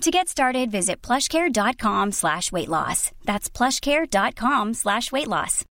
To get started, visit plushcare.com slash weight loss. That's plushcare.com slash weight loss.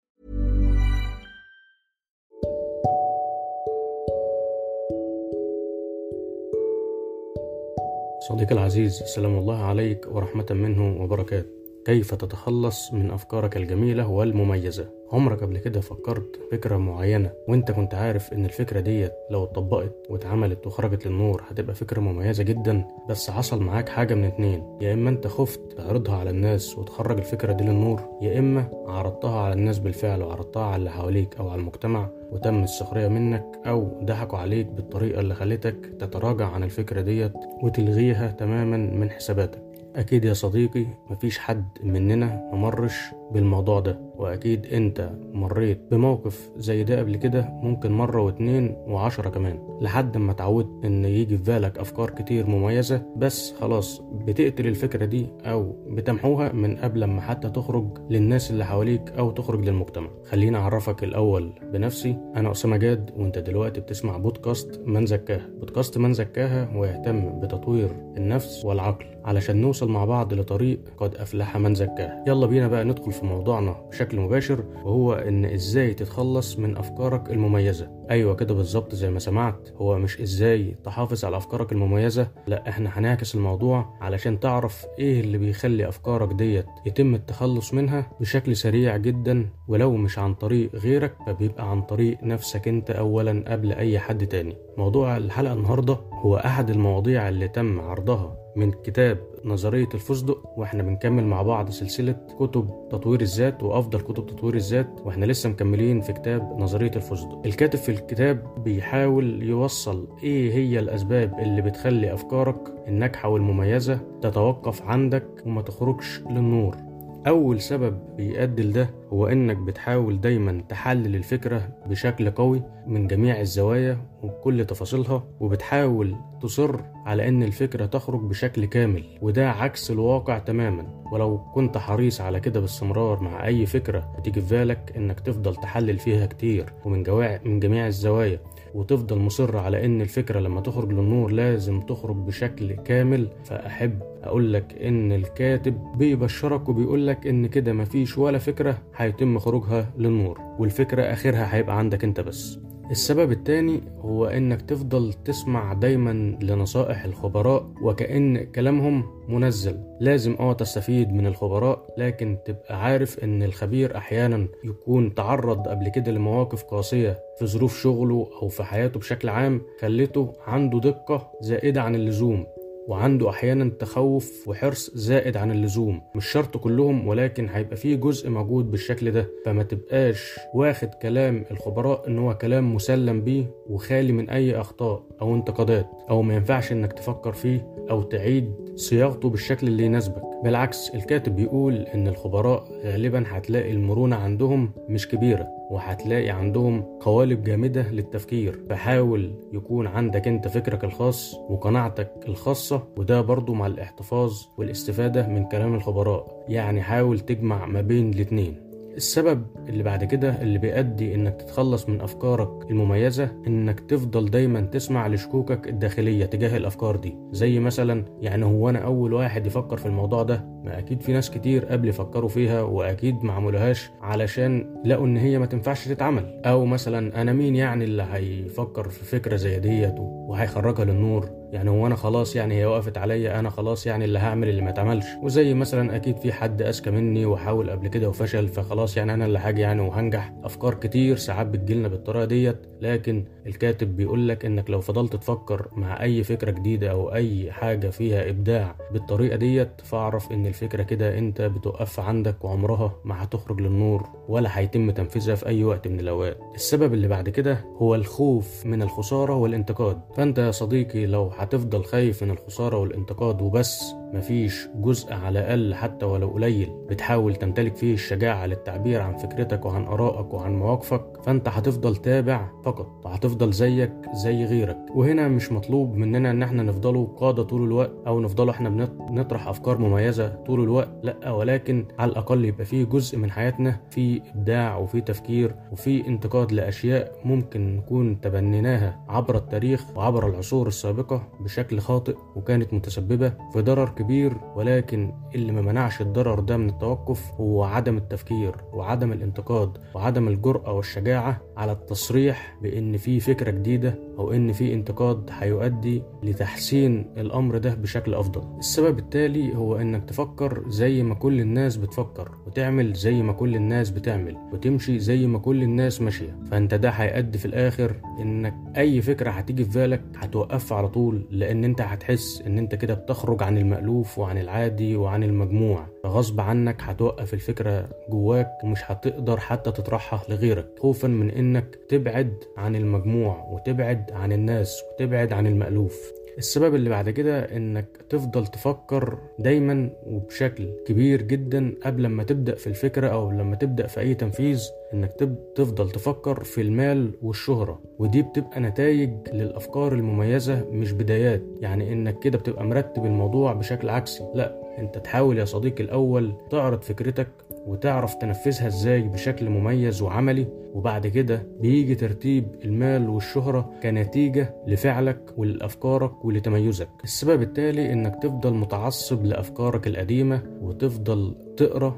صديقي العزيز السلام الله عليك ورحمة منه وبركاته كيف تتخلص من أفكارك الجميلة والمميزة؟ عمرك قبل كده فكرت فكرة معينة وانت كنت عارف إن الفكرة ديت لو اتطبقت واتعملت وخرجت للنور هتبقى فكرة مميزة جدا بس حصل معاك حاجة من اتنين. يا إما انت خفت تعرضها على الناس وتخرج الفكرة دي للنور يا إما عرضتها على الناس بالفعل وعرضتها على اللي حواليك أو على المجتمع وتم السخرية منك أو ضحكوا عليك بالطريقة اللي خلتك تتراجع عن الفكرة ديت وتلغيها تماما من حساباتك. أكيد يا صديقي مفيش حد مننا ممرش بالموضوع ده. وأكيد أنت مريت بموقف زي ده قبل كده ممكن مرة واتنين وعشرة كمان لحد ما اتعودت إن يجي في بالك أفكار كتير مميزة بس خلاص بتقتل الفكرة دي أو بتمحوها من قبل ما حتى تخرج للناس اللي حواليك أو تخرج للمجتمع. خليني أعرفك الأول بنفسي أنا أسامة جاد وأنت دلوقتي بتسمع بودكاست من زكاها بودكاست من زكاها ويهتم بتطوير النفس والعقل علشان نوصل مع بعض لطريق قد أفلح من زكاة. يلا بينا بقى ندخل في موضوعنا بشكل مباشر وهو إن إزاي تتخلص من أفكارك المميزة. أيوة كده بالظبط زي ما سمعت هو مش إزاي تحافظ على أفكارك المميزة لا إحنا هنعكس الموضوع علشان تعرف إيه اللي بيخلي أفكارك ديت يتم التخلص منها بشكل سريع جدا ولو مش عن طريق غيرك فبيبقى عن طريق نفسك أنت أولا قبل أي حد تاني. موضوع الحلقة النهاردة هو أحد المواضيع اللي تم عرضها من كتاب نظرية الفستق وإحنا بنكمل مع بعض سلسلة كتب تطوير الذات وأفضل كتب تطوير الذات وإحنا لسه مكملين في كتاب نظرية الفستق. الكاتب في الكتاب بيحاول يوصل إيه هي الأسباب اللي بتخلي أفكارك الناجحة والمميزة تتوقف عندك وما تخرجش للنور. أول سبب بيؤدي لده هو إنك بتحاول دايما تحلل الفكرة بشكل قوي من جميع الزوايا وبكل تفاصيلها وبتحاول تصر على إن الفكرة تخرج بشكل كامل وده عكس الواقع تماما. ولو كنت حريص على كده باستمرار مع أي فكرة بتيجي في بالك إنك تفضل تحلل فيها كتير ومن جواع من جميع الزوايا. وتفضل مصر على إن الفكرة لما تخرج للنور لازم تخرج بشكل كامل. فأحب أقول لك إن الكاتب بيبشرك وبيقول لك إن كده مفيش ولا فكرة هيتم خروجها للنور والفكرة آخرها هيبقى عندك أنت بس. السبب التاني هو إنك تفضل تسمع دايما لنصائح الخبراء وكأن كلامهم منزل. لازم آه تستفيد من الخبراء لكن تبقى عارف إن الخبير أحيانا يكون تعرض قبل كده لمواقف قاسية في ظروف شغله أو في حياته بشكل عام خلته عنده دقة زائدة عن اللزوم. وعنده أحيانا تخوف وحرص زائد عن اللزوم. مش شرط كلهم ولكن هيبقى فيه جزء موجود بالشكل ده. فما تبقاش واخد كلام الخبراء إن هو كلام مسلم بيه وخالي من أي أخطاء أو انتقادات أو ما ينفعش إنك تفكر فيه أو تعيد صياغته بالشكل اللي يناسبك. بالعكس الكاتب بيقول إن الخبراء غالبا هتلاقي المرونة عندهم مش كبيرة وهتلاقي عندهم قوالب جامدة للتفكير. فحاول يكون عندك أنت فكرك الخاص وقناعتك الخاصة وده برضو مع الاحتفاظ والاستفادة من كلام الخبراء. يعني حاول تجمع ما بين الاتنين. السبب اللي بعد كده اللي بيؤدي إنك تتخلص من أفكارك المميزة إنك تفضل دايما تسمع لشكوكك الداخلية تجاه الأفكار دي. زي مثلا يعني هو أنا أول واحد يفكر في الموضوع ده ما أكيد في ناس كتير قبل يفكروا فيها وأكيد ما عملوهاش علشان لقوا إن هي ما تنفعش تتعمل. أو مثلا أنا مين يعني اللي هيفكر في فكرة زي ديت وهيخرجها للنور؟ يعني هو أنا خلاص يعني هي وقفت عليا أنا خلاص يعني اللي هعمل اللي ما اتعملش. وزي مثلا أكيد في حد أذكى مني وحاول قبل كده وفشل فخلاص يعني أنا اللي هاجي يعني وهنجح. أفكار كتير ساعات بتجيلنا بالطريقة ديت لكن الكاتب بيقول لك إنك لو فضلت تفكر مع أي فكرة جديدة أو أي حاجة فيها إبداع بالطريقة ديت فاعرف إن الفكرة كده أنت بتوقفها عندك وعمرها ما هتخرج للنور ولا هيتم تنفيذها في أي وقت من الأوقات. السبب اللي بعد كده هو الخوف من الخسارة والانتقاد. فأنت يا صديقي لو هتفضل خايف من الخسارة والانتقاد وبس. مفيش جزء على الأقل حتى ولو قليل بتحاول تمتلك فيه الشجاعة للتعبير عن فكرتك وعن آرائك وعن مواقفك فأنت هتفضل تابع فقط وهتفضل زيك زي غيرك. وهنا مش مطلوب مننا إن إحنا نفضلوا قادة طول الوقت أو نفضلوا إحنا بنطرح أفكار مميزة طول الوقت لأ ولكن على الأقل يبقى فيه جزء من حياتنا فيه إبداع وفيه تفكير وفيه انتقاد لأشياء ممكن نكون تبنيناها عبر التاريخ وعبر العصور السابقة بشكل خاطئ وكانت متسببة في ضرر كبير. ولكن اللي ما منعش الضرر ده من التوقف هو عدم التفكير وعدم الانتقاد وعدم الجرأة والشجاعة على التصريح بإن في فكرة جديدة أو إن في انتقاد هيؤدي لتحسين الأمر ده بشكل أفضل. السبب التالي هو إنك تفكر زي ما كل الناس بتفكر وتعمل زي ما كل الناس بتعمل وتمشي زي ما كل الناس ماشية، فأنت ده هيؤدي في الآخر إنك أي فكرة هتيجي في بالك هتوقفها على طول لأن أنت هتحس إن أنت كده بتخرج عن المألوف وعن العادي وعن المجموع. فغصب عنك هتوقف الفكرة جواك ومش هتقدر حتى تطرحها لغيرك. خوفا من إنك تبعد عن المجموع وتبعد عن الناس وتبعد عن المألوف. السبب اللي بعد كده إنك تفضل تفكر دايما وبشكل كبير جدا قبل ما تبدأ في الفكرة أو لما تبدأ في أي تنفيذ إنك تفضل تفكر في المال والشهرة. ودي بتبقى نتائج للأفكار المميزة مش بدايات. يعني إنك كده بتبقى مرتب الموضوع بشكل عكسي. لأ أنت تحاول يا صديقي الأول تعرض فكرتك وتعرف تنفذها إزاي بشكل مميز وعملي. وبعد كده بيجي ترتيب المال والشهرة كنتيجة لفعلك ولأفكارك ولتميزك. السبب التالي إنك تفضل متعصب لأفكارك القديمة وتفضل تقرأ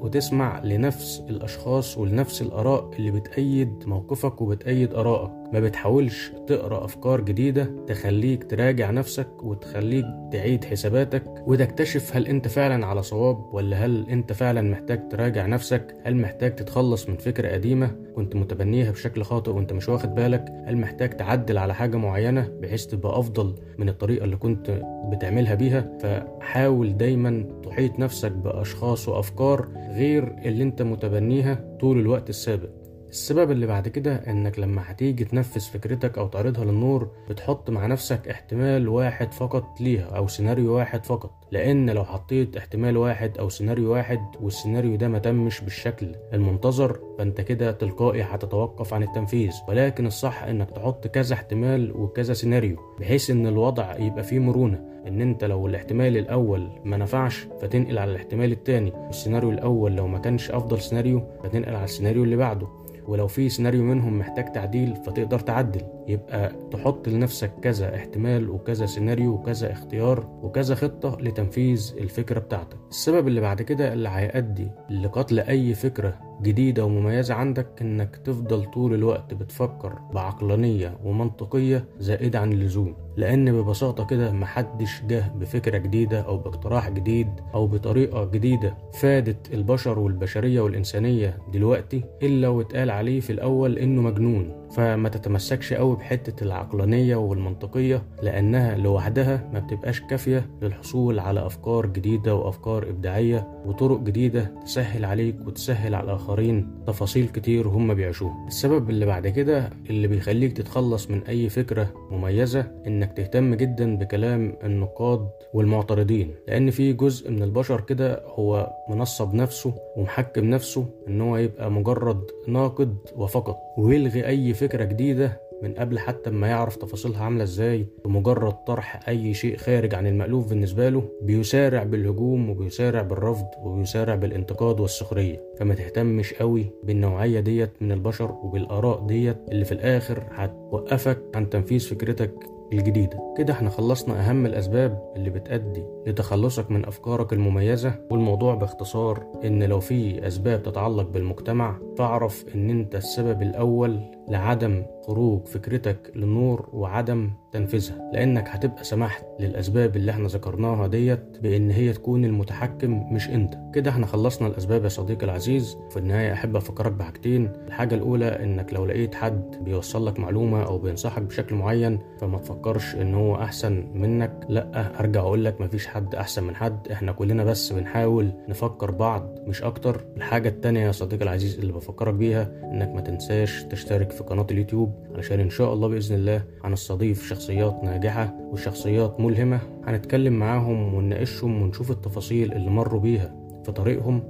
وتسمع لنفس الأشخاص ولنفس الآراء اللي بتأيد موقفك وبتأيد آرائك. ما بتحاولش تقرأ أفكار جديدة تخليك تراجع نفسك وتخليك تعيد حساباتك وتكتشف هل أنت فعلا على صواب ولا هل أنت فعلا محتاج تراجع نفسك؟ هل محتاج تتخلص من فكرة قديمة كنت متبنيها بشكل خاطئ وأنت مش واخد بالك؟ هل محتاج تعدل على حاجة معينة بحيث تبقى أفضل من الطريقة اللي كنت بتعملها بيها؟ فحاول دايما تحيط نفسك بأشخاص وأفكار غير اللي انت متبنيها طول الوقت السابق. السبب اللي بعد كده إنك لما هتيجي تنفذ فكرتك أو تعرضها للنور بتحط مع نفسك احتمال واحد فقط ليها أو سيناريو واحد فقط. لأن لو حطيت احتمال واحد أو سيناريو واحد والسيناريو ده ما تمش بالشكل المنتظر فأنت كده تلقائي هتتوقف عن التنفيذ. ولكن الصح إنك تحط كذا احتمال وكذا سيناريو بحيث إن الوضع يبقى فيه مرونة. إن أنت لو الاحتمال الأول ما نفعش فتنقل على الاحتمال التاني. السيناريو الأول لو ما كانش أفضل سيناريو فتنقل على السيناريو اللي بعده. ولو في سيناريو منهم محتاج تعديل فتقدر تعدل. يبقى تحط لنفسك كذا احتمال وكذا سيناريو وكذا اختيار وكذا خطة لتنفيذ الفكرة بتاعتك. السبب اللي بعد كده اللي هيؤدي لقتل أي فكرة جديدة ومميزة عندك إنك تفضل طول الوقت بتفكر بعقلانية ومنطقية زائدة عن اللزوم لأن ببساطة كده محدش جه بفكرة جديدة أو باقتراح جديد أو بطريقة جديدة فادت البشر والبشرية والإنسانية دلوقتي إلا واتقال عليه في الأول إنه مجنون. فما تتمسكش قوي بحتة العقلانية والمنطقية لأنها لوحدها ما بتبقاش كافية للحصول على أفكار جديدة وأفكار إبداعية وطرق جديدة تسهل عليك وتسهل على الآخرين تفاصيل كتير هم بيعيشوها. السبب اللي بعد كده اللي بيخليك تتخلص من أي فكرة مميزة إنك تهتم جدا بكلام النقاد والمعترضين لأن في جزء من البشر كده هو منصب نفسه ومحكم نفسه إن هو يبقى مجرد ناقد وفقط ويلغي أي فكرة جديدة من قبل حتى ما يعرف تفاصيلها عاملة إزاي. بمجرد طرح أي شيء خارج عن المألوف بالنسبة له بيسارع بالهجوم وبيسارع بالرفض وبيسارع بالانتقاد والسخرية. فما تهتمش قوي بالنوعية ديت من البشر وبالآراء ديت اللي في الآخر هتوقفك عن تنفيذ فكرتك الجديدة. كده إحنا خلصنا أهم الأسباب اللي بتأدي لتخلصك من أفكارك المميزة والموضوع باختصار إن لو في أسباب تتعلق بالمجتمع فاعرف إن أنت السبب الأول لعدم خروج فكرتك للنور وعدم تنفيذها لأنك هتبقى سمحت للأسباب اللي إحنا ذكرناها ديت بإن هي تكون المتحكم مش أنت. كده إحنا خلصنا الأسباب يا صديقي العزيز. في النهاية أحب أفكرك بحاجتين. الحاجة الأولى إنك لو لقيت حد بيوصل لك معلومة أو بينصحك بشكل معين فما تفكرش إن هو أحسن منك. لأ أرجع أقول لك مفيش حد أحسن من حد. إحنا كلنا بس بنحاول نفكر بعض مش أكتر. الحاجة التانية يا صديقي العزيز اللي بفكرك بيها إنك ما تنساش تشترك في قناة اليوتيوب علشان إن شاء الله بإذن الله هنستضيف شخصيات ناجحة وشخصيات ملهمة. هنتكلم معاهم ونناقشهم ونشوف التفاصيل اللي مروا بيها في طريقهم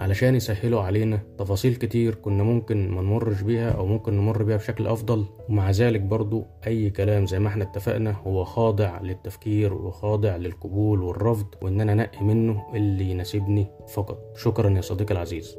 علشان يسهلوا علينا تفاصيل كتير كنا ممكن ما نمرش بيها أو ممكن نمر بيها بشكل أفضل. ومع ذلك برضو أي كلام زي ما إحنا اتفقنا هو خاضع للتفكير وخاضع للقبول والرفض وان أنا انقي منه اللي يناسبني فقط. شكرا يا صديقي العزيز.